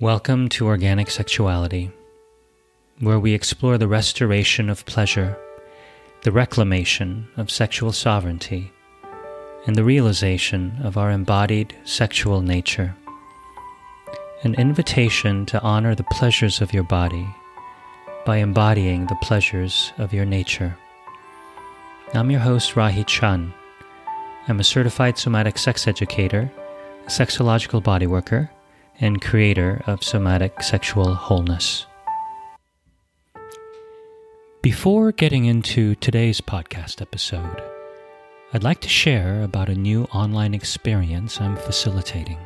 Welcome to Organic Sexuality, where we explore the restoration of pleasure, the reclamation of sexual sovereignty, and the realization of our embodied sexual nature. An invitation to honor the pleasures of your body by embodying the pleasures of your nature. I'm your host, Rahi Chun. I'm a certified somatic sex educator, a sexological bodyworker, and creator of somatic sexual wholeness. Before getting into today's podcast episode, I'd like to share about a new online experience I'm facilitating.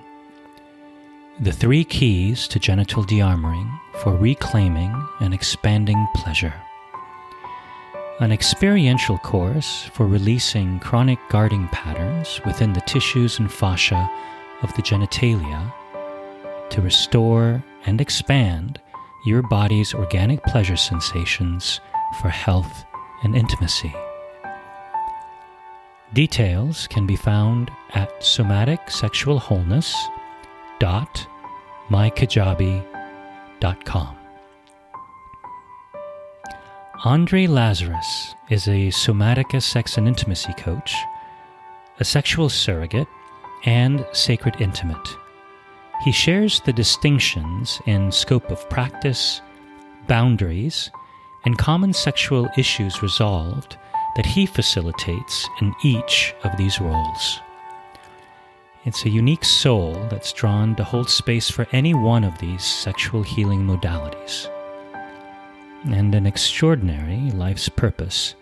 The three keys to genital dearmoring for reclaiming and expanding pleasure. An experiential course for releasing chronic guarding patterns within the tissues and fascia of the genitalia to restore and expand your body's organic pleasure sensations for health and intimacy. Details can be found at somaticsexualwholeness.mykajabi.com. Andre Lazarus is a somatica sex and intimacy coach, a sexual surrogate, and sacred intimate. He shares the distinctions in scope of practice, boundaries, and common sexual issues resolved that he facilitates in each of these roles. It's a unique soul that's drawn to hold space for any one of these sexual healing modalities, and an extraordinary life's purpose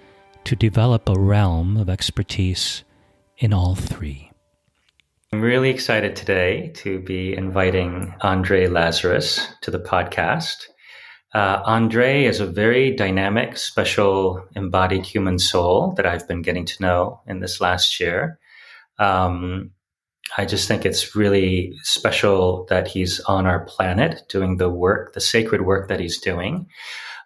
to develop a realm of expertise in all three. I'm really excited today to be inviting Andre Lazarus to the podcast. Uh, Andre is a very dynamic, special, embodied human soul that I've been getting to know in this last year. Um, I just think it's really special that he's on our planet doing the work, the sacred work that he's doing.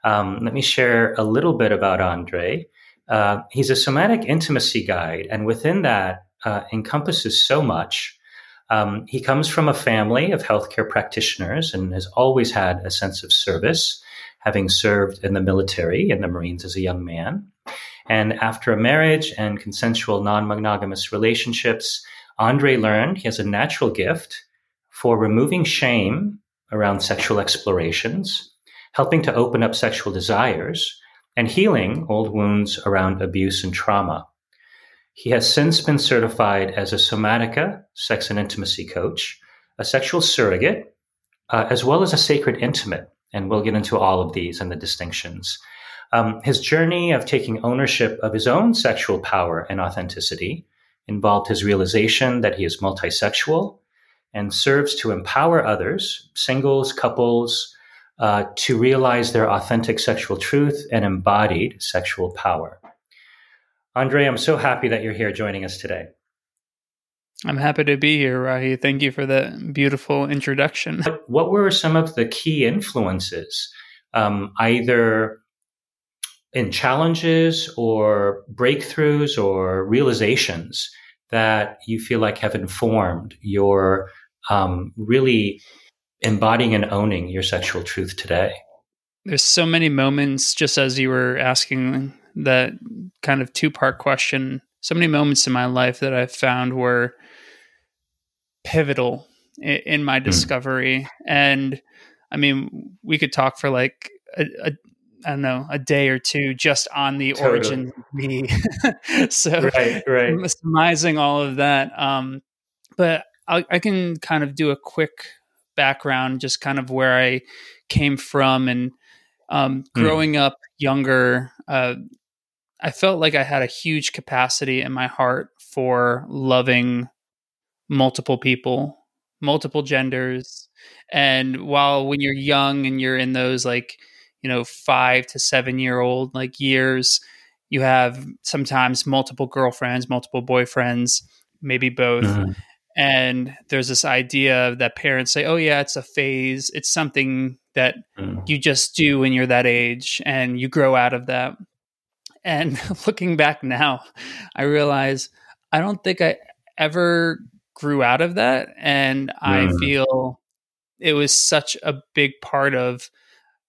Um, let me share a little bit about Andre. Uh, he's a somatic intimacy guide, and within that, uh, encompasses so much. Um, he comes from a family of healthcare practitioners and has always had a sense of service, having served in the military and the Marines as a young man. And after a marriage and consensual non monogamous relationships, Andre learned he has a natural gift for removing shame around sexual explorations, helping to open up sexual desires, and healing old wounds around abuse and trauma. He has since been certified as a somatica, sex and intimacy coach, a sexual surrogate, uh, as well as a sacred intimate. And we'll get into all of these and the distinctions. Um, his journey of taking ownership of his own sexual power and authenticity involved his realization that he is multisexual and serves to empower others, singles, couples, uh, to realize their authentic sexual truth and embodied sexual power. Andre, I'm so happy that you're here joining us today. I'm happy to be here, Rahi. Thank you for that beautiful introduction. What were some of the key influences, um, either in challenges or breakthroughs or realizations that you feel like have informed your um, really embodying and owning your sexual truth today? There's so many moments, just as you were asking that kind of two part question. So many moments in my life that I've found were pivotal in, in my mm. discovery. And I mean, we could talk for like a, a I don't know, a day or two just on the totally. origin of me. so right, right. Surmising all of that. Um, but I, I, can kind of do a quick background, just kind of where I came from and um, hmm. growing mm. up younger. Uh, I felt like I had a huge capacity in my heart for loving multiple people, multiple genders. And while when you're young and you're in those like, you know, five to seven year old like years, you have sometimes multiple girlfriends, multiple boyfriends, maybe both. Mm-hmm. And there's this idea that parents say, oh, yeah, it's a phase. It's something that mm. you just do when you're that age and you grow out of that. And looking back now, I realize I don't think I ever grew out of that. And I mm. feel it was such a big part of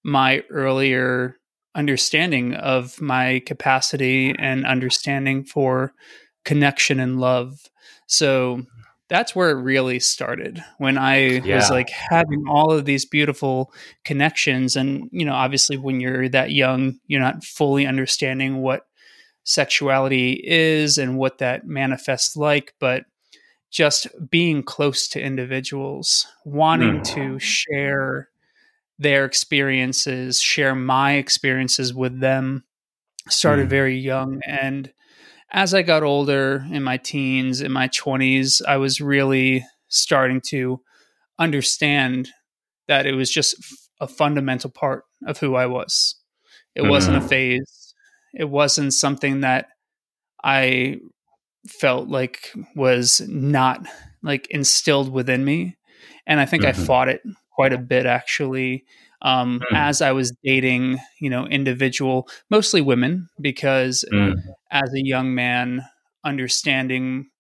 my earlier understanding of my capacity and understanding for connection and love. So that's where it really started when I yeah. was like having all of these beautiful connections. And, you know, obviously when you're that young, you're not fully understanding what sexuality is and what that manifests like. But just being close to individuals, wanting mm. to share their experiences, share my experiences with them, started mm. very young. And as I got older in my teens, in my 20s, I was really starting to understand that it was just a fundamental part of who I was. It mm. wasn't a phase. It wasn't something that I felt like was not like instilled within me. And I think mm-hmm. I fought it quite a bit actually um, mm. as I was dating, you know, individual, mostly women, because mm. as a young man, understanding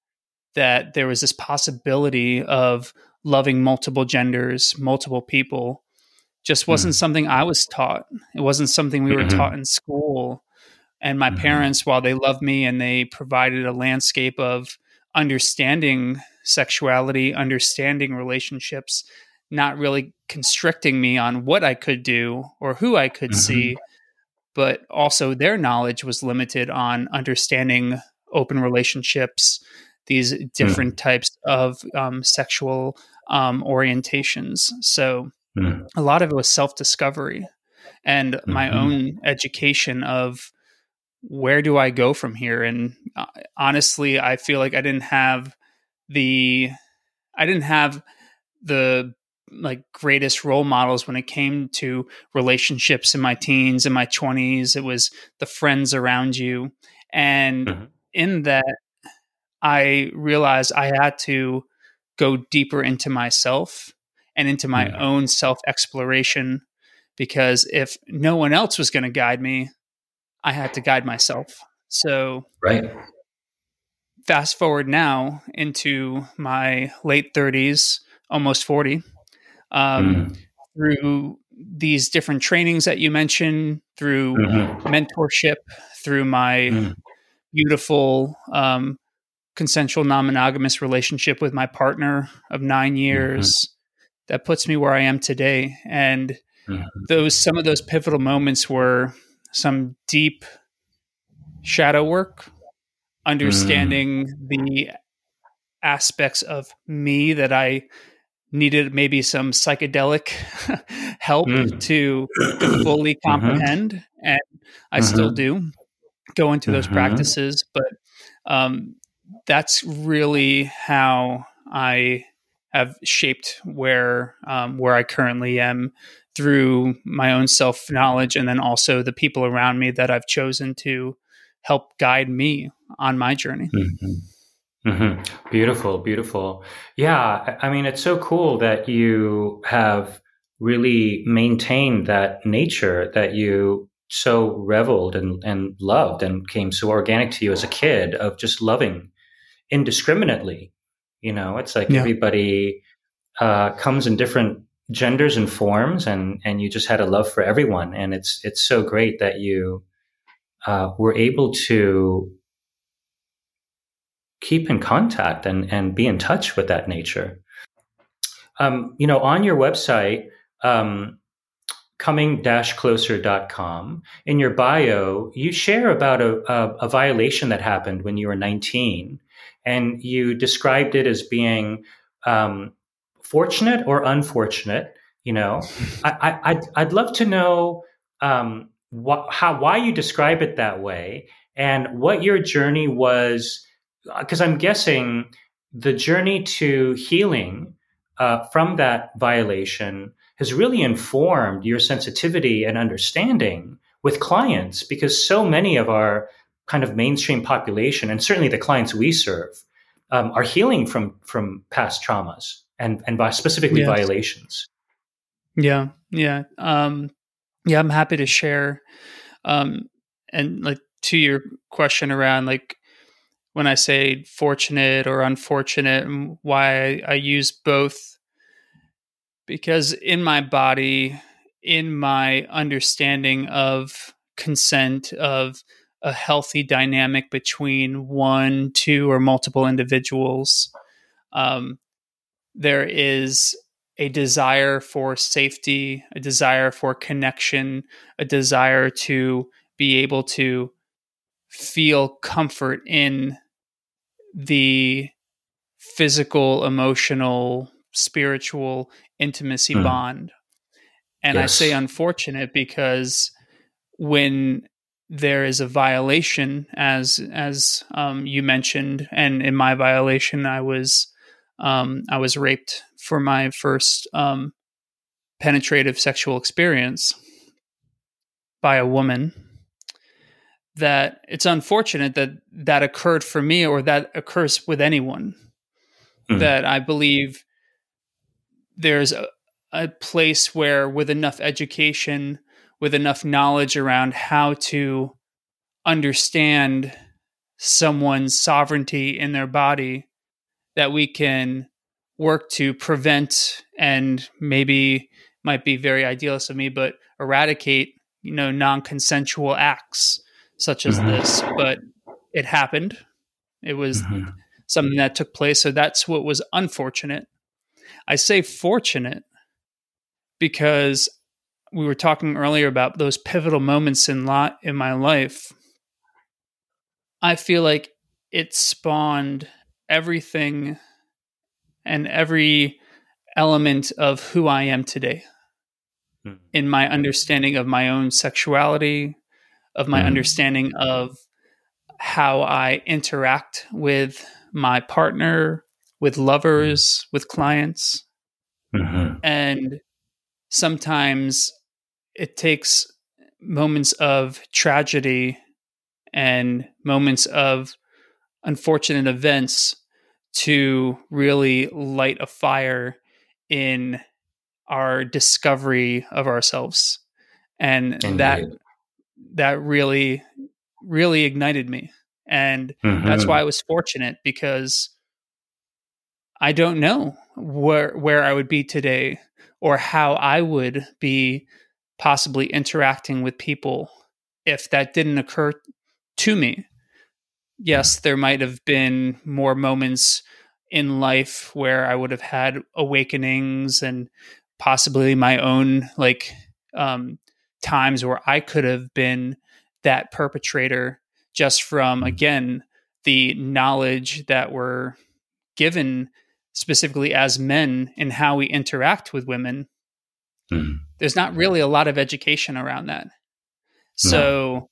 that there was this possibility of loving multiple genders, multiple people, just wasn't mm. something I was taught. It wasn't something we were mm-hmm. taught in school. And my mm-hmm. parents, while they loved me and they provided a landscape of understanding sexuality, understanding relationships, not really constricting me on what I could do or who I could mm-hmm. see, but also their knowledge was limited on understanding open relationships, these different mm. types of um, sexual um, orientations. So mm. a lot of it was self discovery and mm-hmm. my own education of where do I go from here? And uh, honestly, I feel like I didn't have the, I didn't have the like greatest role models when it came to relationships in my teens and my 20s it was the friends around you. And mm-hmm. in that i realized i had to go deeper into myself and into my mm-hmm. own self exploration because if no one else was going to guide me i had to guide myself. So right. fast forward now into my late 30s almost 40 um, mm. through these different trainings that you mentioned, through mm-hmm. mentorship, through my mm. beautiful um, consensual non monogamous relationship with my partner of nine years. Mm-hmm. That puts me where I am today. And mm-hmm. those some of those pivotal moments were some deep shadow work, understanding mm. the aspects of me that I needed maybe some psychedelic help mm. to, to, fully mm-hmm. comprehend mm-hmm. and i mm-hmm. still do go into those mm-hmm. practices but um, that's really how i have shaped where um, where i currently am through my own self knowledge and then also the people around me that i've chosen to help guide me on my journey mm-hmm. Beautiful, beautiful. Yeah, I mean, it's so cool that you have really maintained that nature that you so reveled and, and loved and came so organic to you as a kid of just loving indiscriminately. You know, it's like yeah. everybody uh, comes in different genders and forms, and and you just had a love for everyone, and it's it's so great that you uh, were able to keep in contact and, and be in touch with that nature. Um, you know, on your website, um, coming-closer.com, in your bio, you share about a, a, a, violation that happened when you were 19, and you described it as being um, fortunate or unfortunate. You know, I, I, I'd, I'd love to know um, wh- how why you describe it that way and what your journey was because I'm guessing the journey to healing uh, from that violation has really informed your sensitivity and understanding with clients because so many of our kind of mainstream population and certainly the clients we serve um, are healing from from past traumas and and by specifically yes. violations yeah yeah um, yeah i'm happy to share um, and like to your question around like when I say fortunate or unfortunate and why I, use both. because in my body, in my understanding of consent, of a healthy dynamic between one, two, or multiple individuals, um, there is a desire for safety, a desire for connection, a desire to be able to feel comfort in the physical, emotional, spiritual intimacy mm. bond. And yes. I say unfortunate because when there is a violation, as as um, you mentioned, and in my violation, I was um, I was raped for my first um, penetrative sexual experience by a woman. That it's unfortunate that that occurred for me, or that occurs with anyone. Mm. That I believe there's a, a place where, with enough education, with enough knowledge around how to understand someone's sovereignty in their body, that we can work to prevent and maybe might be very idealist of me, but eradicate, you know, non-consensual acts such as mm-hmm. this. But it happened. It was mm-hmm. something that took place. So that's what was unfortunate. I say fortunate because we were talking earlier about those pivotal moments in lot in my life. I feel like it spawned everything and every element of who I am today mm. in my understanding of my own sexuality, of my mm. understanding of how I interact with my partner, with lovers, with clients. Mm-hmm. And sometimes it takes moments of tragedy and moments of unfortunate events to really light a fire in our discovery of ourselves and Indeed. that that really really ignited me and mm-hmm. that's why I was fortunate because I don't know where where I would be today or how I would be possibly interacting with people if that didn't occur to me. Yes, there might have been more moments in life where I would have had awakenings and possibly my own like um, times where I could have been that perpetrator just from mm. again the knowledge that we're given specifically as men in how we interact with women, mm. there's not really a lot of education around that. So no.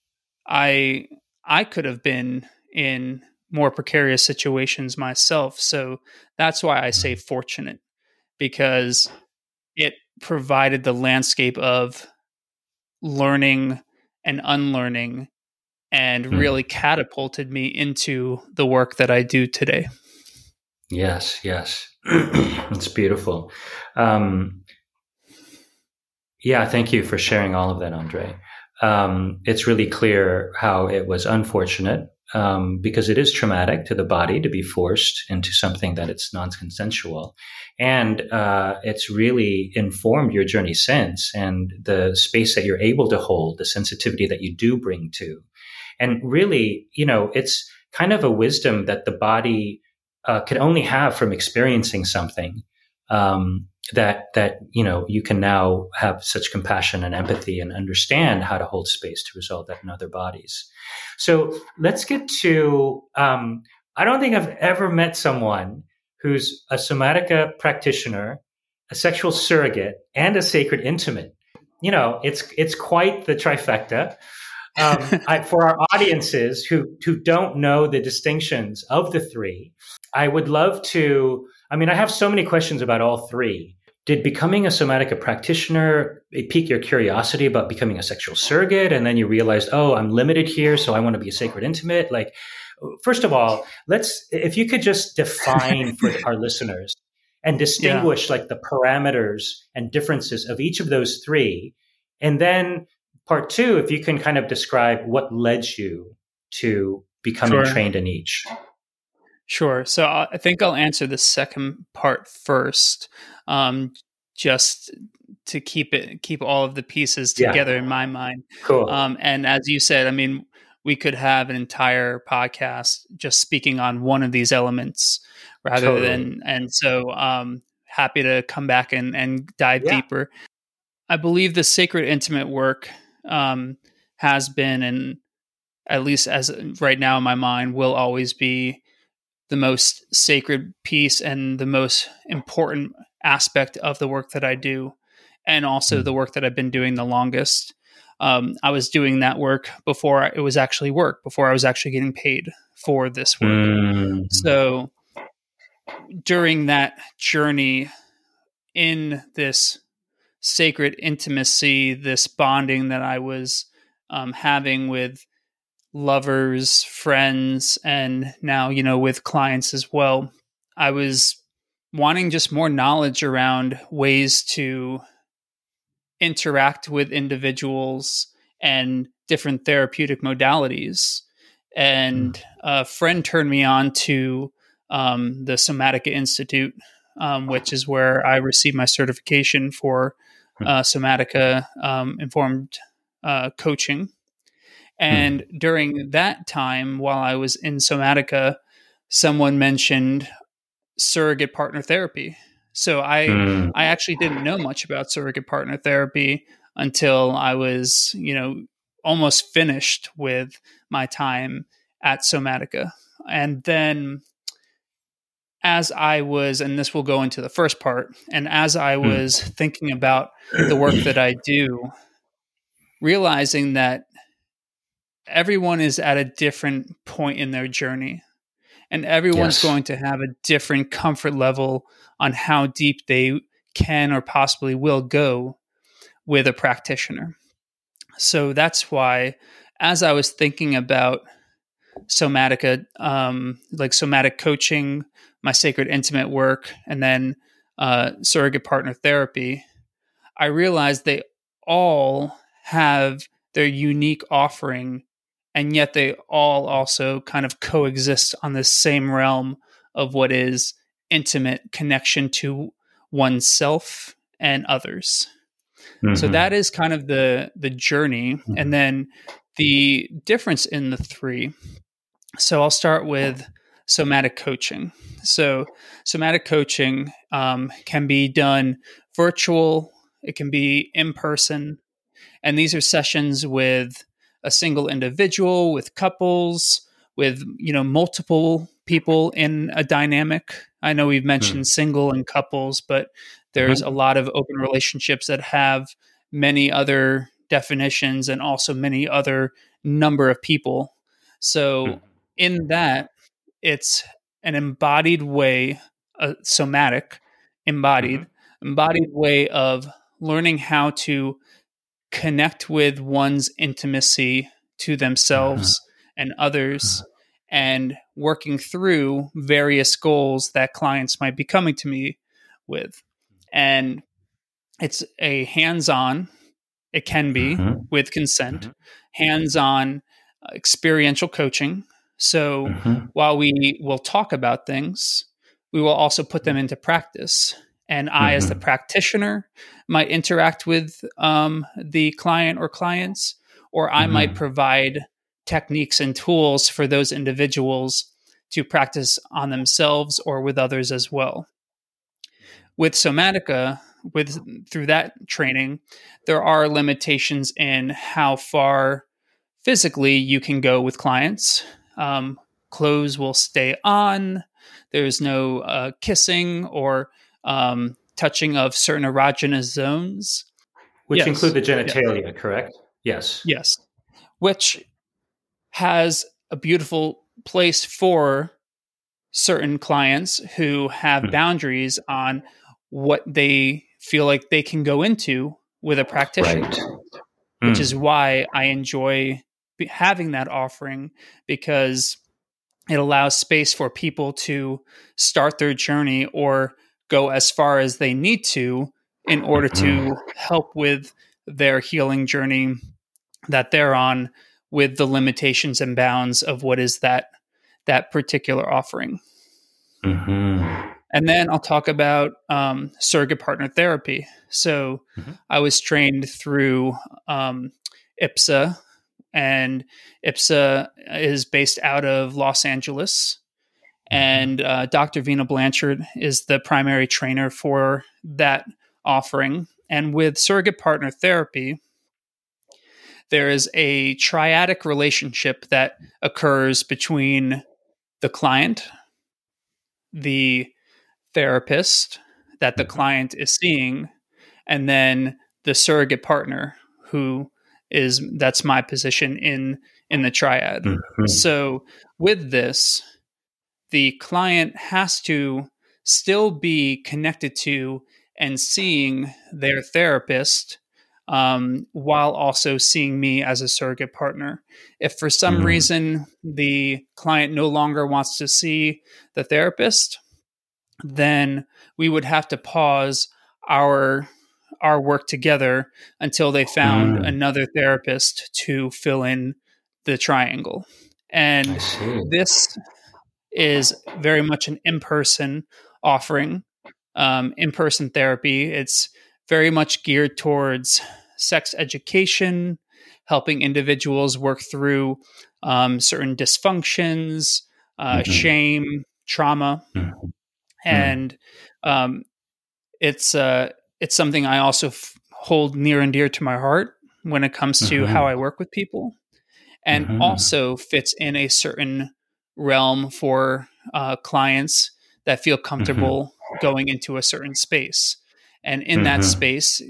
I I could have been in more precarious situations myself. So that's why I say hmm. fortunate because it provided the landscape of learning and unlearning and mm. really catapulted me into the work that I do today. Yes, yes. it's beautiful. Um, yeah, thank you for sharing all of that, Andre. Um, it's really clear how it was unfortunate um, because it is traumatic to the body to be forced into something that it's non-consensual, and uh, it's really informed your journey since and the space that you're able to hold, the sensitivity that you do bring to, and really, you know, it's kind of a wisdom that the body uh, could only have from experiencing something um, that that you know you can now have such compassion and empathy and understand how to hold space to resolve that in other bodies. So let's get to. Um, I don't think I've ever met someone who's a somatica practitioner, a sexual surrogate, and a sacred intimate. You know, it's it's quite the trifecta um, I, for our audiences who who don't know the distinctions of the three, I would love to. I mean, I have so many questions about all three. Did becoming a somatica practitioner pique your curiosity about becoming a sexual surrogate, and then you realized, oh, I'm limited here, so I want to be a sacred intimate? Like, first of all, let's if you could just define for our listeners and distinguish yeah. like the parameters and differences of each of those three, and then part two, if you can kind of describe what led you to becoming sure. trained in each. Sure. So I think I'll answer the second part first. Um, just to keep it keep all of the pieces together yeah. in my mind. Cool. Um, and as you said, I mean, we could have an entire podcast just speaking on one of these elements rather totally. than and so um happy to come back and and dive yeah. deeper. I believe the sacred intimate work um has been and at least as right now in my mind will always be the most sacred piece and the most important aspect of the work that I do and also mm. the work that I've been doing the longest. Um, I was doing that work before it was actually work, before I was actually getting paid for this work. Mm. So during that journey in this sacred intimacy, this bonding that I was um, having with lovers, friends, and now, you know, with clients as well, I was wanting just more knowledge around ways to interact with individuals and different therapeutic modalities. And mm. a friend turned me on to um, the Somatica Institute, um, which is where I received my certification for hmm. uh, Somatica um, informed uh, coaching. And mm. during that time, while I was in Somatica, someone mentioned surrogate partner therapy. So I mm. I actually didn't know much about surrogate partner therapy until I was, you know, almost finished with my time at Somatica. And then as I was, and this will go into the first part, and as I hmm. was thinking about the work that I do, realizing that everyone is at a different point in their journey and everyone's yes. going to have a different comfort level on how deep they can or possibly will go with a practitioner. So that's why, as I was thinking about somatica, um, like somatic coaching, my sacred intimate work, and then uh, surrogate partner therapy, I realized they all have their unique offering and yet they all also kind of coexist on the same realm of what is intimate connection to oneself and others. Mm-hmm. So that is kind of the the journey mm-hmm. and then the difference in the three. So I'll start with somatic coaching. So somatic coaching um, can be done virtual, it can be in person, and these are sessions with a single individual, with couples, with you know multiple people in a dynamic. I know we've mentioned hmm. single and couples, but there's mm-hmm. a lot of open relationships that have many other definitions and also many other number of people. So hmm. in that, it's an embodied way, a somatic, embodied, mm-hmm. embodied way of learning how to connect with one's intimacy to themselves uh-huh. and others uh-huh. and working through various goals that clients might be coming to me with and it's a hands-on it can be uh-huh. with consent uh-huh. hands-on uh, experiential coaching so uh-huh. while we will talk about things we will also put them into practice and I, mm-hmm. as the mm-hmm. practitioner, might interact with um, the client or clients, or I mm-hmm. might provide techniques and tools for those individuals to practice on themselves or with others as well. With Somatica, with through that training, there are limitations in how far physically you can go with clients. Um, clothes will stay on. There's no uh, kissing or um, touching of certain erogenous zones. Which yes. include the genitalia, yes. correct? Yes. Yes. Which has a beautiful place for certain clients who have mm. boundaries on what they feel like they can go into with a practitioner. Right. Which mm. is why I enjoy having that offering because it allows space for people to start their journey or go as far as they need to in order to mm-hmm. help with their healing journey that they're on with the limitations and bounds of what is that that particular offering. Mm-hmm. And then I'll talk about um, surrogate partner therapy. So mm-hmm. I was trained through um, IPSA, and IPSA is based out of Los Angeles. Mm-hmm. And uh, Dr. Vena Blanchard is the primary trainer for that offering. And with surrogate partner therapy, there is a triadic relationship that occurs between the client, the therapist that the mm-hmm. client is seeing, and then the surrogate partner who is that's my position in in the triad. Mm-hmm. So with this, the client has to still be connected to and seeing their therapist um, while also seeing me as a surrogate partner. If for some mm-hmm. reason the client no longer wants to see the therapist, then we would have to pause our our work together until they found mm. another therapist to fill in the triangle. And this is very much an in-person offering, um, in-person therapy. It's very much geared towards sex education, helping individuals work through um, certain dysfunctions, uh, mm-hmm. shame, trauma, mm-hmm. and um, it's uh, it's something I also f- hold near and dear to my heart when it comes to mm-hmm. how I work with people, and mm-hmm. also fits in a certain realm for uh, clients that feel mm-hmm. comfortable going into a certain space. And in that mm-hmm. space,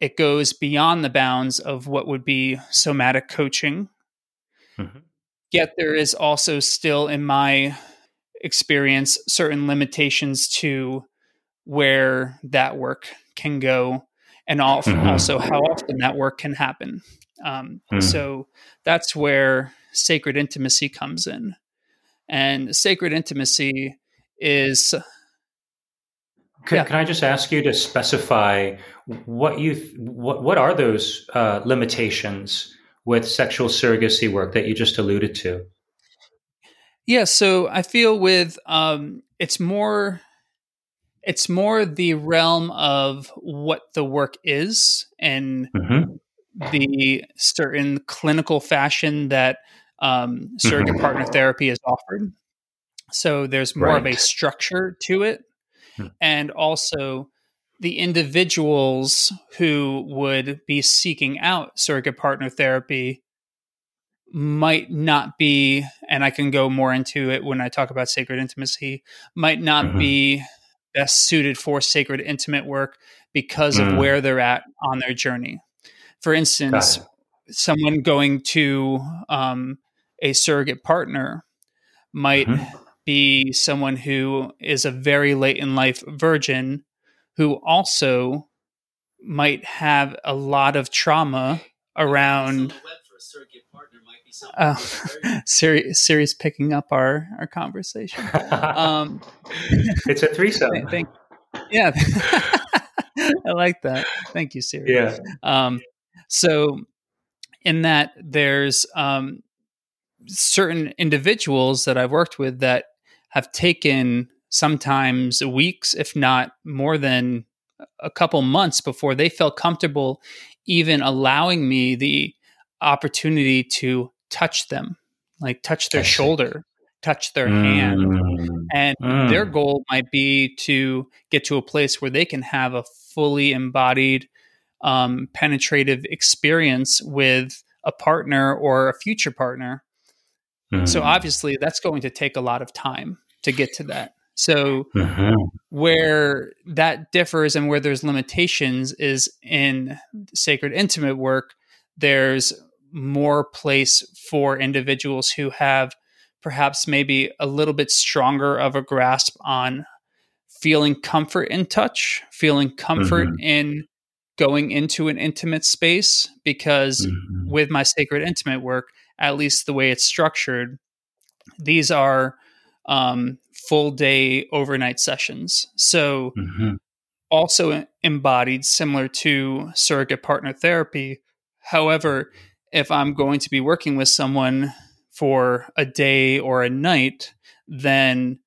it goes beyond the bounds of what would be somatic coaching. Mm-hmm. Yet there is also still, in my experience, certain limitations to where that work can go and mm-hmm. also how often that work can happen. Um, mm. So that's where sacred intimacy comes in. And sacred intimacy is can, yeah. can, I just ask you to specify what you what what are those uh, limitations with sexual surrogacy work that you just alluded to? Yeah, so I feel with um, it's more it's more the realm of what the work is and mm-hmm. the certain clinical fashion that um, surrogate mm-hmm. partner therapy is offered. So there's more right. of a structure to it Hmm. and also the individuals who would be seeking out surrogate partner therapy might not be, and I can go more into it when I talk about sacred intimacy, might not mm-hmm. be best suited for sacred intimate work because mm. of where they're at on their journey. For instance, someone going to um, a surrogate partner might mm-hmm be someone who is a very late in life virgin who also might have a lot of trauma around uh, Siri, Siri's picking up our, our conversation. Um, it's a threesome. Thank, yeah, I like that. Thank you, Siri. Yeah. Um, so, in that, there's um, certain individuals that I've worked with that have taken sometimes weeks, if not more than a couple months before they felt comfortable even allowing me the opportunity to touch them, like touch their shoulder, touch their mm. hand. And mm. their goal might be to get to a place where they can have a fully embodied, um, penetrative experience with a partner or a future partner Mm-hmm. So obviously that's going to take a lot of time to get to that. So mm-hmm. where that differs and where there's limitations is in sacred intimate work, there's more place for individuals who have perhaps maybe a little bit stronger of a grasp on feeling comfort in touch, feeling comfort mm-hmm. in going into an intimate space because mm-hmm. with my sacred intimate work, at least the way it's structured, these are um, full day overnight sessions. So, mm-hmm. also embodied similar to surrogate partner therapy. However, if I'm going to be working with someone for a day or a night, then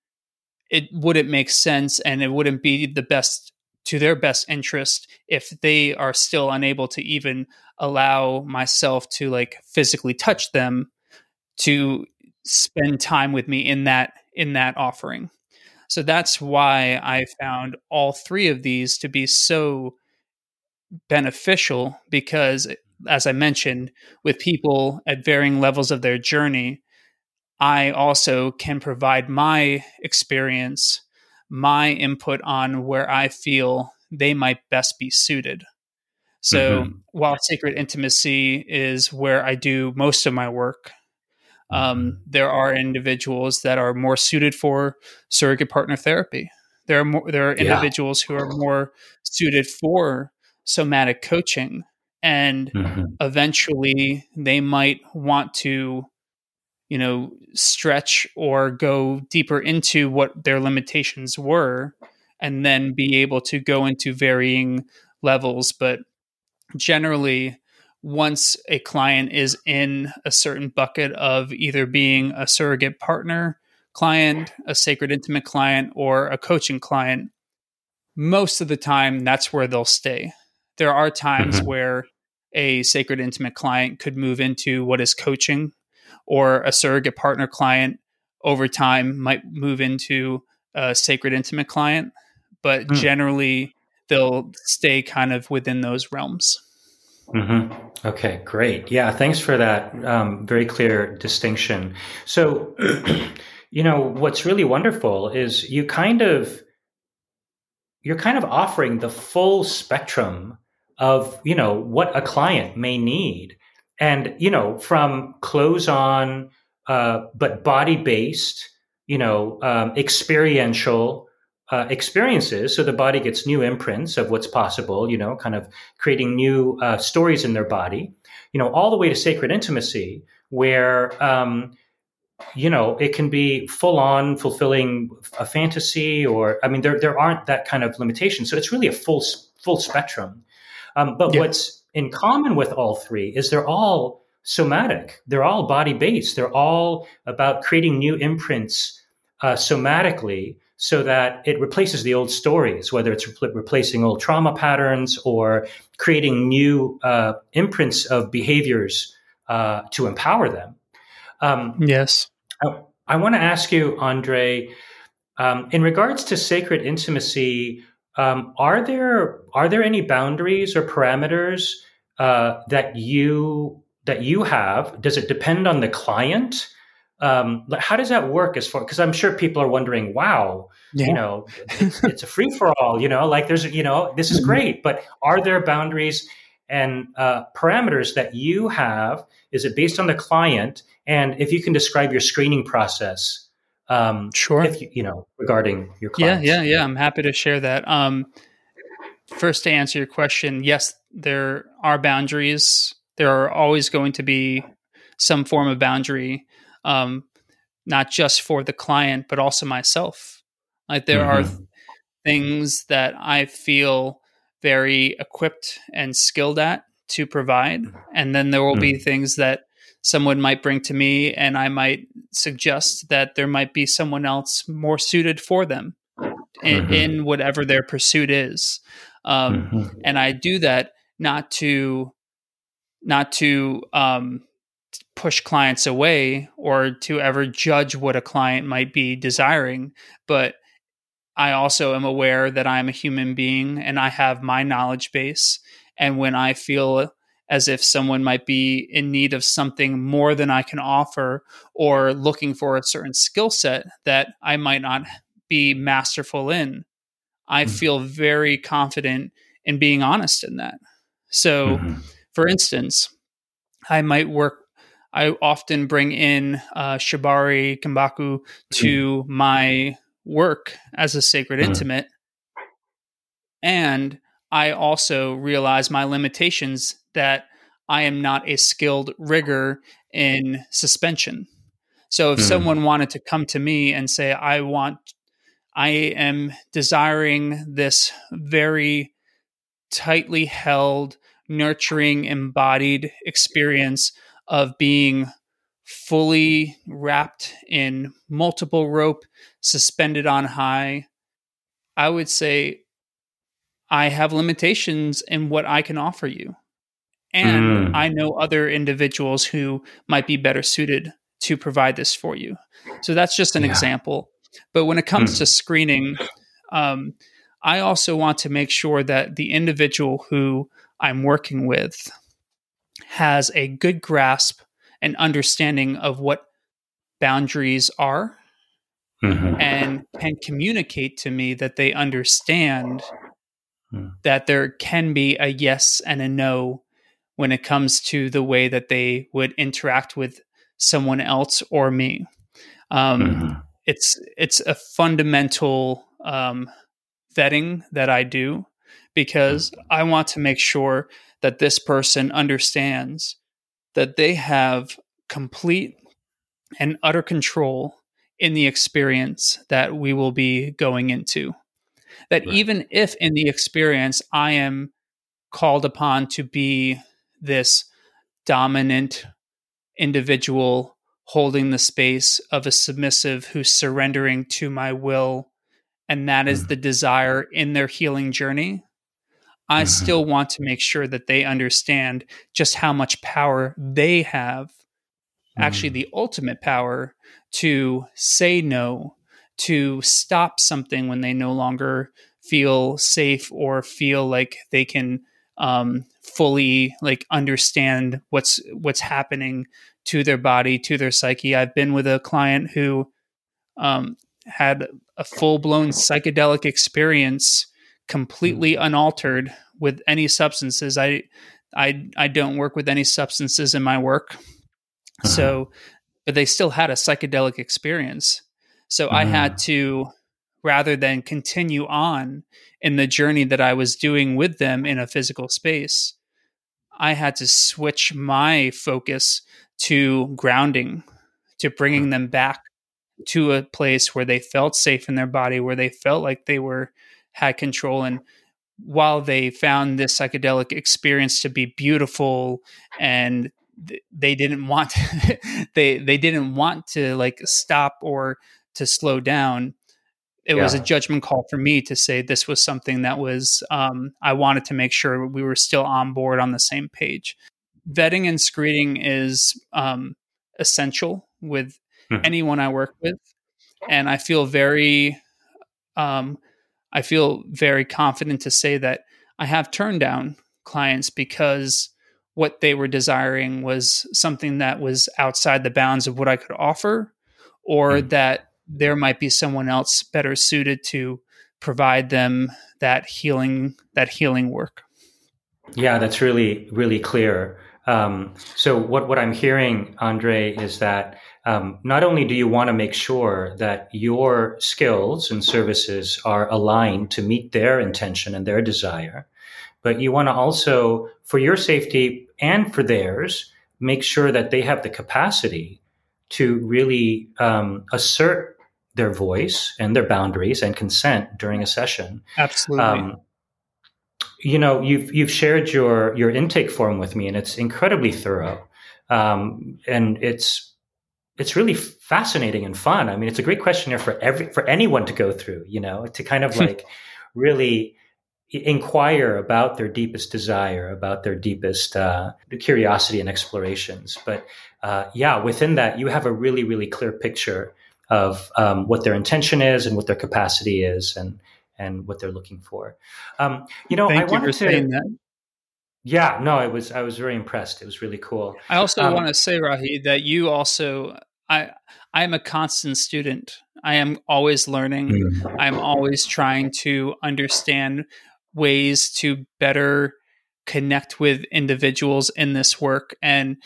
it wouldn't make sense and it wouldn't be the best to their best interest if they are still unable to even allow myself to like physically touch them to spend time with me in that in that offering. So that's why I found all three of these to be so beneficial because as I mentioned with people at varying levels of their journey I also can provide my experience, my input on where I feel they might best be suited. So mm-hmm. while sacred intimacy is where I do most of my work, um, mm-hmm. there are individuals that are more suited for surrogate partner therapy. There are more, there are individuals yeah. who are more suited for somatic coaching, and mm-hmm. eventually they might want to you know stretch or go deeper into what their limitations were and then be able to go into varying levels but generally once a client is in a certain bucket of either being a surrogate partner client, a sacred intimate client, or a coaching client, most of the time that's where they'll stay. There are times mm-hmm. where a sacred intimate client could move into what is coaching or a surrogate partner client over time might move into a sacred intimate client, but mm. generally they'll stay kind of within those realms. Mm-hmm. Okay, great. Yeah, thanks for that um, very clear distinction. So, you know, what's really wonderful is you kind of you're kind of offering the full spectrum of you know what a client may need and you know from clothes on uh, but body based you know um, experiential uh, experiences. So the body gets new imprints of what's possible you know kind of creating new uh, stories in their body you know all the way to sacred intimacy where um, you know it can be full on fulfilling a fantasy or i mean there, there aren't that kind of limitation so it's really a full full spectrum. Um, but yeah. what's in common with all three is they're all somatic. They're all body based. They're all about creating new imprints uh, somatically so that it replaces the old stories, whether it's re- replacing old trauma patterns or creating new uh, imprints of behaviors uh, to empower them. Um, yes. I, I want to ask you, Andre, um, in regards to sacred intimacy, um, are there are there any boundaries or parameters uh, that you that you have? Does it depend on the client? Um, how does that work as far? Because I'm sure people are wondering, wow, yeah. you know, it's, it's a free for all. You know, like there's, you know, this is mm-hmm. great, but are there boundaries and uh, parameters that you have? Is it based on the client? And if you can describe your screening process um, sure. If you, you know, regarding your clients. Yeah, yeah, yeah. I'm happy to share that. Um, first, to answer your question, yes, there are boundaries. There are always going to be some form of boundary, um, not just for the client, but also myself. Like there mm-hmm. are things that I feel very equipped and skilled at to provide, and then there will mm-hmm. be things that someone might bring to me and I might suggest that there might be someone else more suited for them in, mm-hmm. in whatever their pursuit is. Um, mm-hmm. And I do that not to not to um, push clients away or to ever judge what a client might be desiring, but I also am aware that I'm a human being and I have my knowledge base. And when I feel as if someone might be in need of something more than I can offer or looking for a certain skill set that I might not be masterful in. I mm-hmm. feel very confident in being honest in that. So, mm-hmm. for instance, I might work, I often bring in uh, Shibari Kinbaku to mm-hmm. my work as a sacred mm-hmm. intimate. And I also realize my limitations that I am not a skilled rigger in suspension. So if mm. someone wanted to come to me and say, I want, I am desiring this very tightly held, nurturing, embodied experience of being fully wrapped in multiple rope, suspended on high, I would say I have limitations in what I can offer you. And mm. I know other individuals who might be better suited to provide this for you. So that's just an yeah. example. But when it comes mm. to screening, um, I also want to make sure that the individual who I'm working with has a good grasp and understanding of what boundaries are mm-hmm. and can communicate to me that they understand mm. that there can be a yes and a no when it comes to the way that they would interact with someone else or me. Um, mm-hmm. It's it's a fundamental um, vetting that I do because mm-hmm. I want to make sure that this person understands that they have complete and utter control in the experience that we will be going into. That right. even if in the experience I am called upon to be this dominant individual holding the space of a submissive who's surrendering to my will, and that is mm-hmm. the desire in their healing journey. I mm-hmm. still want to make sure that they understand just how much power they have, mm-hmm. actually, the ultimate power to say no, to stop something when they no longer feel safe or feel like they can um, fully like understand what's what's happening to their body, to their psyche. I've been with a client who um, had a full blown psychedelic experience, completely mm. unaltered with any substances. I I I don't work with any substances in my work, uh-huh. so but they still had a psychedelic experience. So uh-huh. I had mm. to rather than continue on in the journey that I was doing with them in a physical space. I had to switch my focus to grounding, to bringing them back to a place where they felt safe in their body, where they felt like they were had control. And while they found this psychedelic experience to be beautiful and they didn't want they they didn't want to like stop or to slow down it yeah. was a judgment call for me to say this was something that was um, i wanted to make sure we were still on board on the same page vetting and screening is um, essential with hmm. anyone i work with and i feel very um, i feel very confident to say that i have turned down clients because what they were desiring was something that was outside the bounds of what i could offer or hmm. that there might be someone else better suited to provide them that healing that healing work. Yeah that's really really clear. Um, so what, what i'm hearing andre is that um, not only do you want to make sure that your skills and services are aligned to meet their intention and their desire but you want to also for your safety and for theirs make sure that they have the capacity to really um, assert their voice and their boundaries and consent during a session. Absolutely. Um, you know, you've you've shared your your intake form with me, and it's incredibly thorough, um, and it's it's really fascinating and fun. I mean, it's a great questionnaire for every for anyone to go through. You know, to kind of like really inquire about their deepest desire, about their deepest uh, curiosity and explorations. But uh, yeah, within that, you have a really really clear picture of um, what their intention is and what their capacity is and and what they're looking for. Um, you know, Thank I wanted to. Say that. Yeah, no, I was I was very impressed. It was really cool. I also um, want to say, Rahi, that you also I I am a constant student. I am always learning. Mm-hmm. I'm always trying to understand ways to better connect with individuals in this work and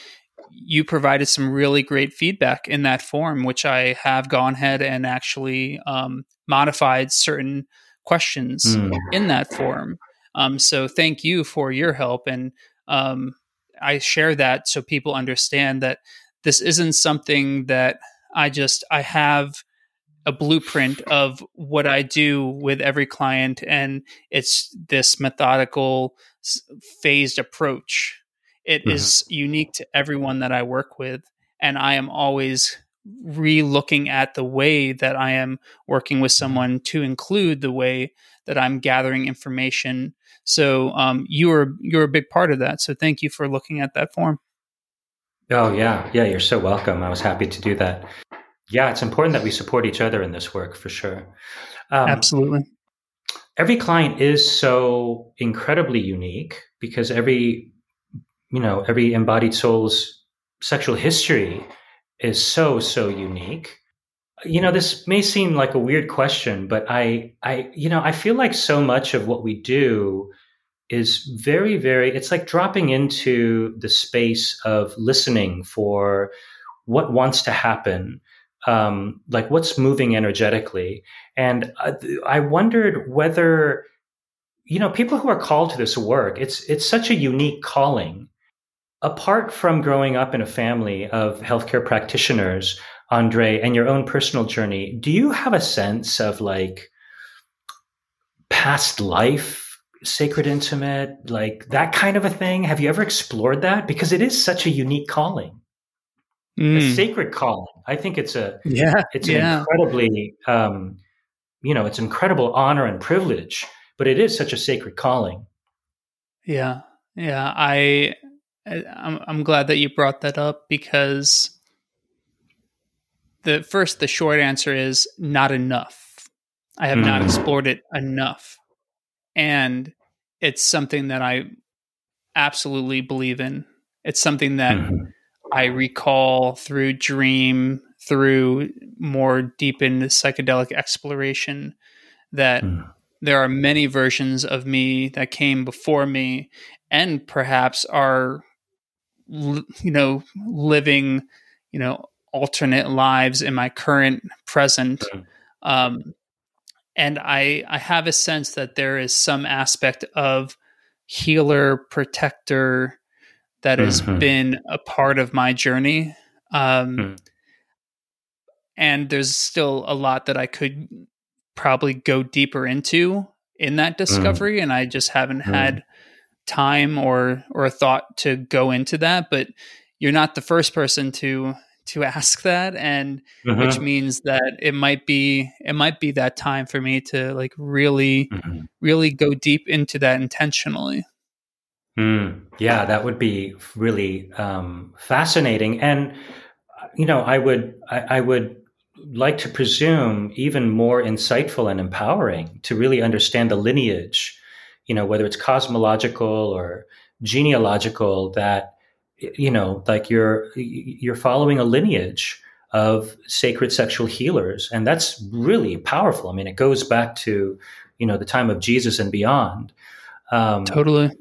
you provided some really great feedback in that form, which I have gone ahead and actually um, modified certain questions mm. in that form. Um, so thank you for your help. And um, I share that so people understand that this isn't something that I just, I have a blueprint of what I do with every client. And it's this methodical, phased approach it mm-hmm. is unique to everyone that I work with. and I am always re-looking at the way that I am working with someone to include the way that I'm gathering information. So um, you are you're a big part of that. So thank you for looking at that form. Oh yeah, yeah. You're so welcome. I was happy to do that. Yeah, it's important that we support each other in this work for sure. Um, Absolutely. Every client is so incredibly unique because every you know every embodied soul's sexual history is so so unique. You know this may seem like a weird question but i i you know i feel like so much of what we do is very very it's like dropping into the space of listening for what wants to happen um, like what's moving energetically. And I, I wondered whether you know people who are called to this work it's it's such a unique calling apart from growing up in a family of healthcare practitioners, Andre, and your own personal journey, do you have a sense of like past life, sacred intimate, like that kind of a thing? Have you ever explored that? Because it is such a unique calling. Mm. A sacred calling. I think it's a yeah, it's yeah. incredibly um, you know, it's incredible honor and privilege, but it is such a sacred calling. Yeah. Yeah, I I'm, I'm glad that you brought that up because the first, the short answer is not enough. I have mm. not hmm. explored it enough. And it's something that I absolutely believe in. It's something that mm-hmm. I recall through dream, through more deepened psychedelic exploration, that mm. there are many versions of me that came before me and perhaps are you know, living, you know, alternate lives in my current present. Um, and I, I have a sense that there is some aspect of healer, protector that has mm-hmm. been a part of my journey. Um, mm. And there's still a lot that I could probably go deeper into in that mm. discovery. Mm. And I just haven't mm. had time or or a thought to go into that but you're not the first person to to ask that and uh-huh. which means that it might be it might be that time for me to like really mm-hmm. really go deep into that intentionally mm, yeah that would be really um, fascinating and you know i would I, I would like to presume even more insightful and empowering to really understand the lineage you know, whether it's cosmological or genealogical, that you know, like you're you're following a lineage of sacred sexual healers, and that's really powerful. I mean, it goes back to you know the time of Jesus and beyond. Um, totally.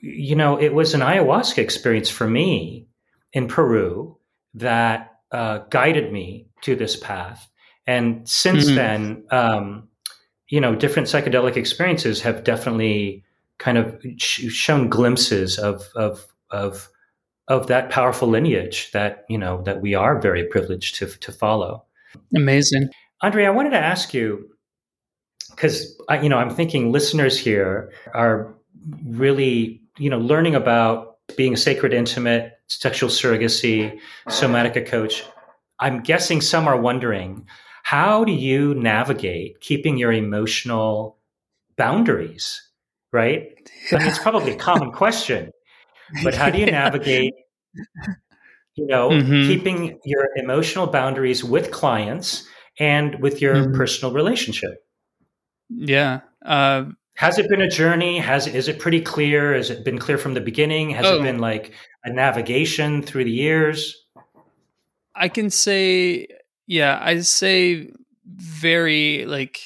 You know, it was an ayahuasca experience for me in Peru that uh, guided me to this path. And since mm-hmm. then, um, you know, different psychedelic experiences have definitely kind of sh- shown glimpses of of of of that powerful lineage that you know that we are very privileged to to follow. Amazing, Andre. I wanted to ask you because you know I'm thinking listeners here are really you know learning about being a sacred intimate, sexual surrogacy, somatica coach. I'm guessing some are wondering how do you navigate keeping your emotional boundaries? Right? I mean, it's probably a common question, but how do you navigate, you know, mm-hmm. keeping your emotional boundaries with clients and with your mm-hmm. personal relationship? Yeah. Uh, has it been a journey? Has is it pretty clear? Has it been clear from the beginning? Has oh. it been like a navigation through the years? I can say yeah, I say very like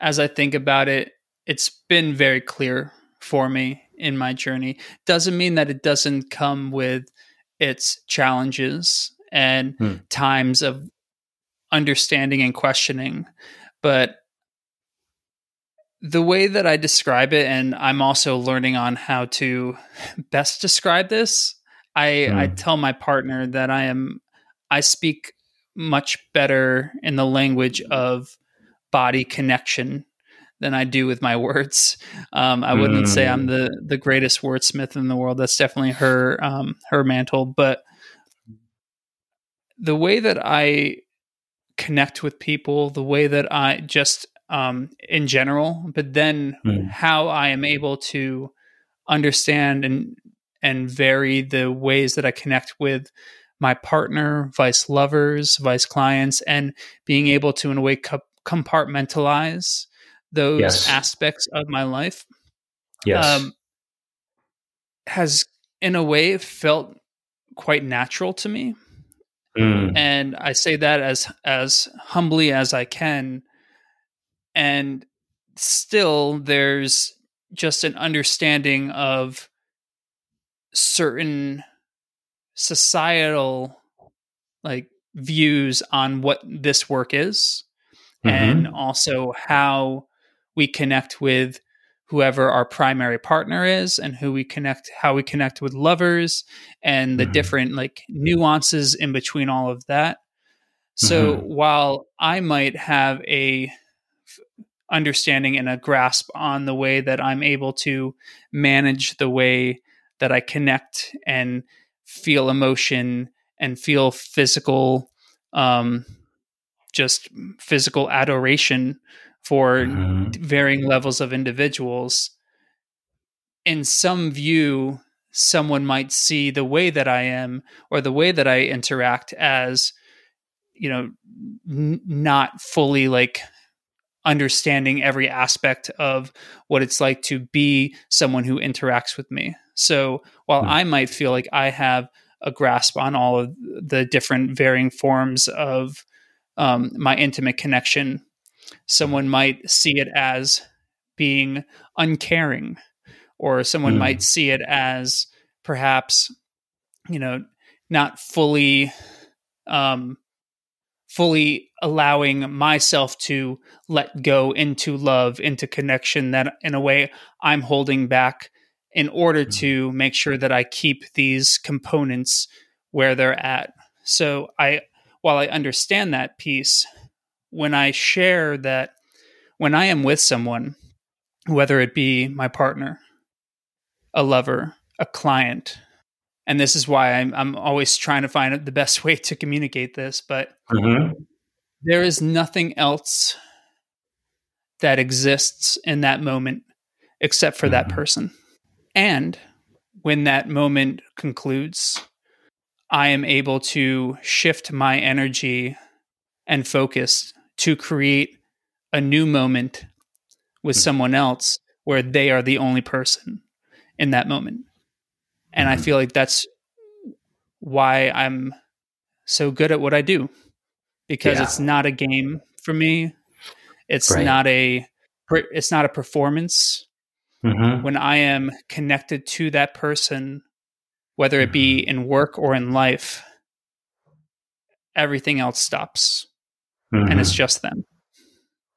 as I think about it, it's been very clear for me in my journey. Doesn't mean that it doesn't come with its challenges and hmm. times of understanding and questioning, but the way that I describe it, and I'm also learning on how to best describe this. I, I hmm. tell my partner that I am I speak much better in the language of body connection than I do with my words. Um, I wouldn't mm. say I'm mm. the the greatest wordsmith in the world. That's definitely her um, her mantle. But the way that I connect with people, the way that I just um, in general, but then mm. how I am able to understand and and vary the ways that I connect with my partner, vice lovers, vice clients, and being able to in a way compartmentalize those yes. aspects of my life. Yes. Um, has in a way felt quite natural to me. Mm. And I say that as as humbly as I can. And still there's just an understanding of certain societal like views on what this work is mm-hmm. and also how we connect with whoever our primary partner is and who we connect how we connect with lovers and the mm-hmm. different like nuances in between all of that so mm-hmm. while i might have a understanding and a grasp on the way that i'm able to manage the way that i connect and feel emotion and feel physical um just physical adoration for mm-hmm. varying levels of individuals. In some view, someone might see the way that I am or the way that I interact as, you know, n- not fully like understanding every aspect of what it's like to be someone who interacts with me. So while mm-hmm. I might feel like I have a grasp on all of the different varying forms of um, my intimate connection someone might see it as being uncaring or someone mm. might see it as perhaps you know not fully um fully allowing myself to let go into love into connection that in a way i'm holding back in order mm. to make sure that i keep these components where they're at so i while i understand that piece when I share that when I am with someone, whether it be my partner, a lover, a client, and this is why I'm, I'm always trying to find the best way to communicate this, but mm-hmm. there is nothing else that exists in that moment except for mm-hmm. that person. And when that moment concludes, I am able to shift my energy and focus to create a new moment with hmm. someone else where they are the only person in that moment. And mm-hmm. I feel like that's why I'm so good at what I do because yeah. it's not a game for me. It's right. not a it's not a performance. Mm-hmm. When I am connected to that person, whether it be mm-hmm. in work or in life, everything else stops mm-hmm. and it's mm-hmm. just them.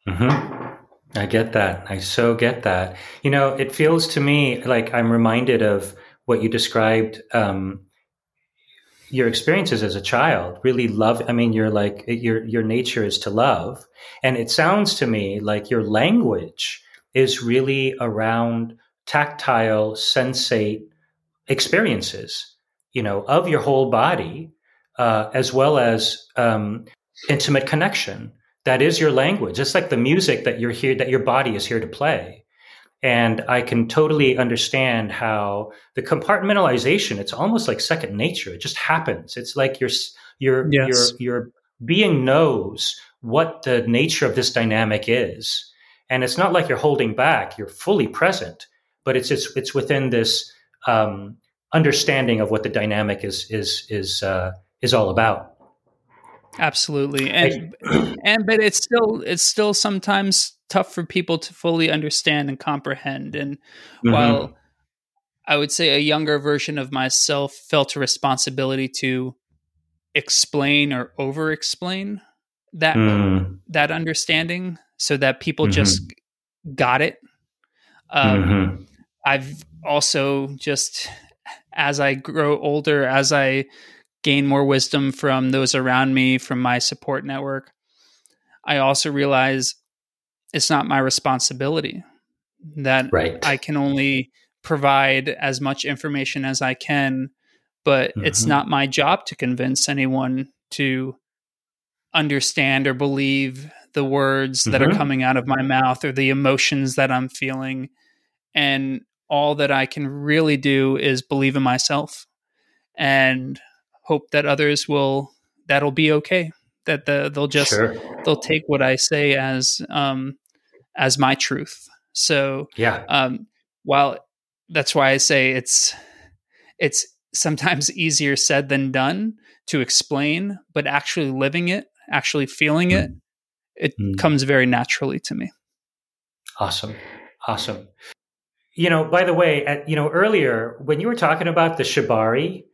Mm-hmm. I get that. I so get that. You know, it feels to me like I'm reminded of what you described. Um, your experiences as a child really love i mean you're like your your nature is to love and it sounds to me like your language is really around tactile sensate experiences you know of your whole body uh, as well as um, intimate connection. That is your language. It's like the music that you're here, that your body is here to play. And I can totally understand how the compartmentalization, it's almost like second nature. It just happens. It's like your, your, yes. your, your being knows what the nature of this dynamic is. And it's not like you're holding back. You're fully present, but it's, it's, it's within this, um, understanding of what the dynamic is, is, is, uh, is all about. Absolutely. And and but it's still it's still sometimes tough for people to fully understand and comprehend. And mm-hmm. while I would say a younger version of myself felt a responsibility to explain or over explain that mm. that understanding so that people mm-hmm. just got it. Um, mm-hmm. I've also just as I grow older, as I gain more wisdom from those around me, from my support network, I also realize it's not my responsibility that right. I can only provide as much information as I can, but mm-hmm. it's not my job to convince anyone to understand or believe the words that mm-hmm. are coming out of my mouth or the emotions that I'm feeling. And all that I can really do is believe in myself and hope that others will that'll be okay. That the, they'll just sure. they'll take what I say as um, as my truth. So yeah, um, while that's why I say it's it's sometimes easier said than done to explain, but actually living it, actually feeling it, mm. It mm. comes very naturally to me. Awesome. Awesome. You know, by the way, at, you know, earlier when you were talking about the shibari,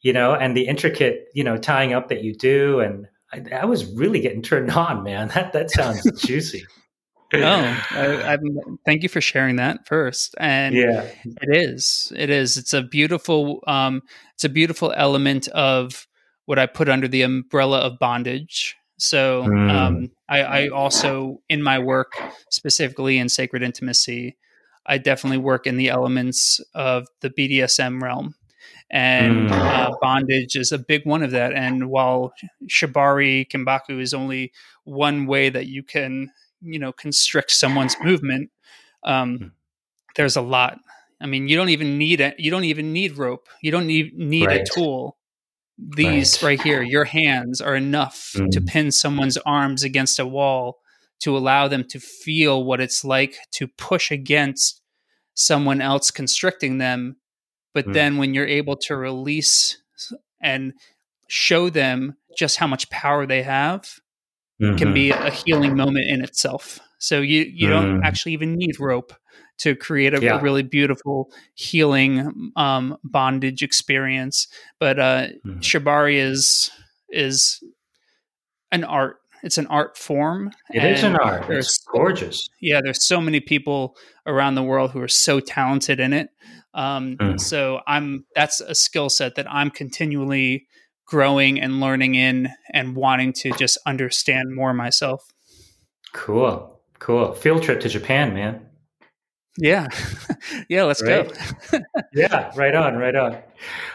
you know, and the intricate, you know, tying up that you do, and I, I was really getting turned on, man. That that sounds juicy. oh, I, thank you for sharing that first. And yeah, it is. It is. It's a beautiful. Um, it's a beautiful element of what I put under the umbrella of bondage. So mm. um, I, I also, in my work, specifically in sacred intimacy, I definitely work in the elements of the BDSM realm. And mm. uh, bondage is a big one of that. And while shibari kinbaku is only one way that you can you know constrict someone's movement um, hmm. there's a lot i mean you don't even need it you don't even need rope you don't need need right. a tool these right. right. here your hands are enough mm. to pin someone's arms against a wall to allow them to feel what it's like to push against someone else constricting them but mm. then when you're able to release and show them just how much power they have mm-hmm. can be a healing moment in itself. So you you mm. don't actually even need rope to create a, yeah. a really beautiful healing um, bondage experience. But uh, mm. shibari is is an art. It's an art form. It is an art. It's gorgeous. Yeah, there's so many people around the world who are so talented in it. Um, mm. So I'm that's a skill set that I'm continually growing and learning in and wanting to just understand more myself. Cool. Cool. Field trip to Japan, man. Yeah. yeah, let's right? go. yeah, right on, right on.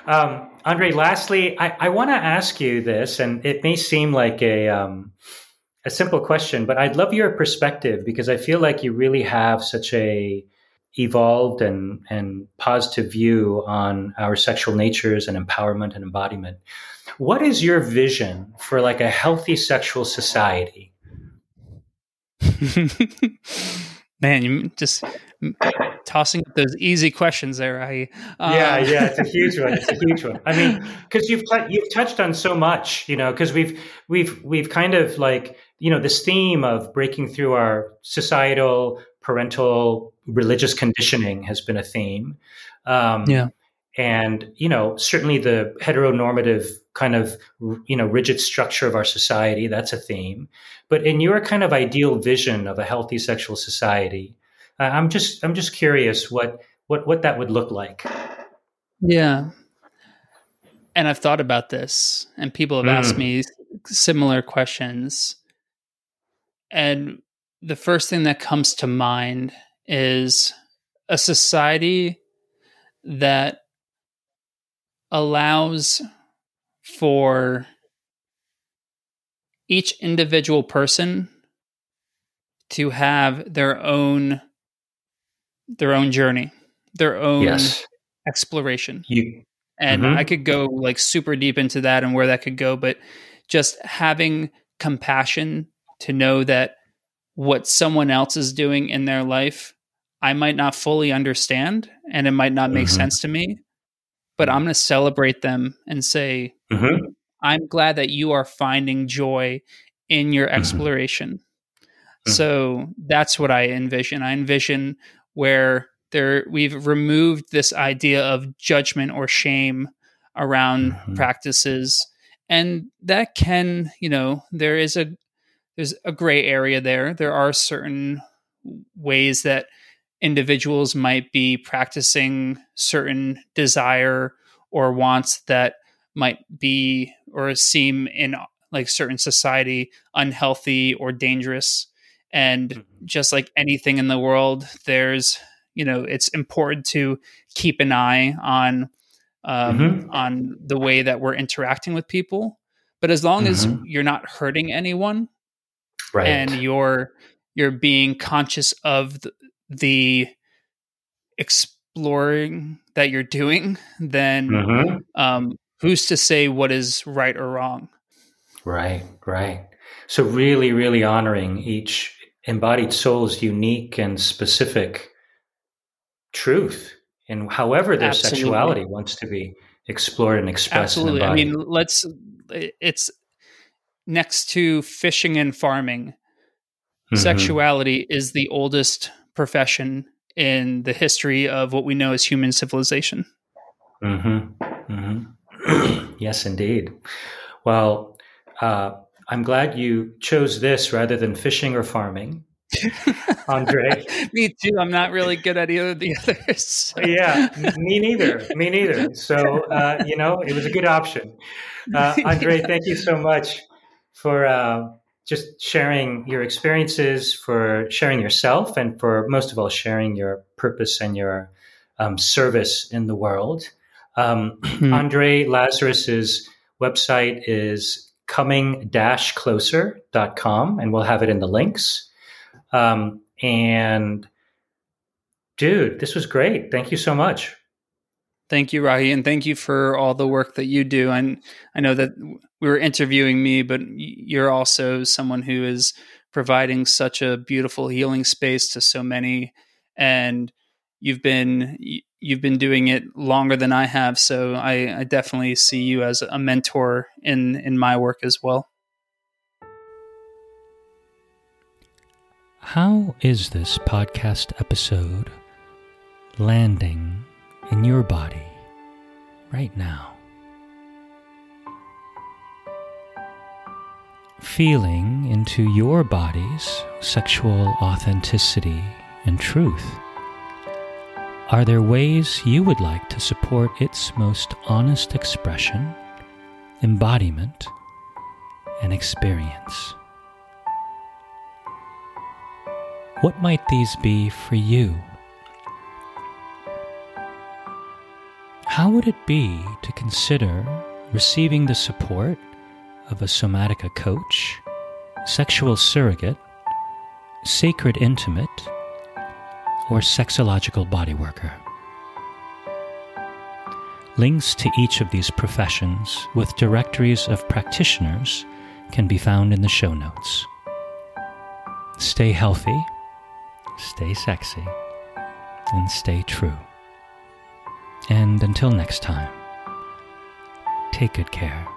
Um, Andre, lastly, I, I want to ask you this, and it may seem like a, um, a simple question, but I'd love your perspective because I feel like you really have such a evolved and, and positive view on our sexual natures and empowerment and embodiment. What is your vision for like a healthy sexual society? Man, you just tossing up those easy questions there. I uh... yeah, yeah, it's a huge one. It's a huge one. I mean, because you've t- you've touched on so much, you know, because we've we've we've kind of like you know this theme of breaking through our societal, parental, religious conditioning has been a theme. Um, yeah, and you know certainly the heteronormative kind of you know rigid structure of our society that's a theme. But in your kind of ideal vision of a healthy sexual society uh, i'm just i'm just curious what what what that would look like. Yeah. And i've thought about this and people have mm. asked me similar questions. And the first thing that comes to mind is a society that allows for each individual person to have their own their own journey, their own yes. exploration. You, and mm-hmm. I could go like super deep into that and where that could go, but just having compassion to know that what someone else is doing in their life, I might not fully understand and it might not make mm-hmm. sense to me, but I'm going to celebrate them and say, mm-hmm. I'm glad that you are finding joy in your mm-hmm. exploration. Mm-hmm. So that's what I envision. I envision where there we've removed this idea of judgment or shame around mm-hmm. practices and that can you know there is a there's a gray area there there are certain ways that individuals might be practicing certain desire or wants that might be or seem in like certain society unhealthy or dangerous and mm-hmm. just like anything in the world there's you know it's important to keep an eye on um, mm-hmm. on the way that we're interacting with people But as long mm-hmm. as you're not hurting anyone, right. and you're you're being conscious of the, the exploring that you're doing, then mm-hmm. um, who's to say what is right or wrong? Right, right. So really, really honoring each embodied soul's unique and specific truth and however their Absolutely. sexuality wants to be explored and expressed. Absolutely. I mean, let's. It's next to fishing and farming. Mm-hmm. Sexuality is the oldest profession in the history of what we know as human civilization. Mm-hmm. Mm-hmm. yes, indeed. Well, uh, I'm glad you chose this rather than fishing or farming. Andre. me too. I'm not really good at either of the others. yeah, me neither. Me neither. So, uh, you know, it was a good option. Uh, Andre, thank you so much for uh, just sharing your experiences, for sharing yourself, and for most of all, sharing your purpose and your um, service in the world. Um, hmm. Andre Lazarus's website is coming-closer.com, and we'll have it in the links. Um, and dude, this was great. Thank you so much. Thank you, Rahi, and thank you for all the work that you do. And I know that we were interviewing me, but you're also someone who is providing such a beautiful healing space to so many, and you've been you've been doing it longer than I have. So I, I definitely see you as a mentor in in my work as well. How is this podcast episode landing in your body right now? Feeling into your body's sexual authenticity and truth. Are there ways you would like to support its most honest expression, embodiment, and experience? What might these be for you? How would it be to consider receiving the support of a somatica coach, sexual surrogate, sacred intimate, or sexological bodyworker? Links to each of these professions with directories of practitioners can be found in the show notes. Stay healthy stay sexy, and stay true. And until next time, take good care.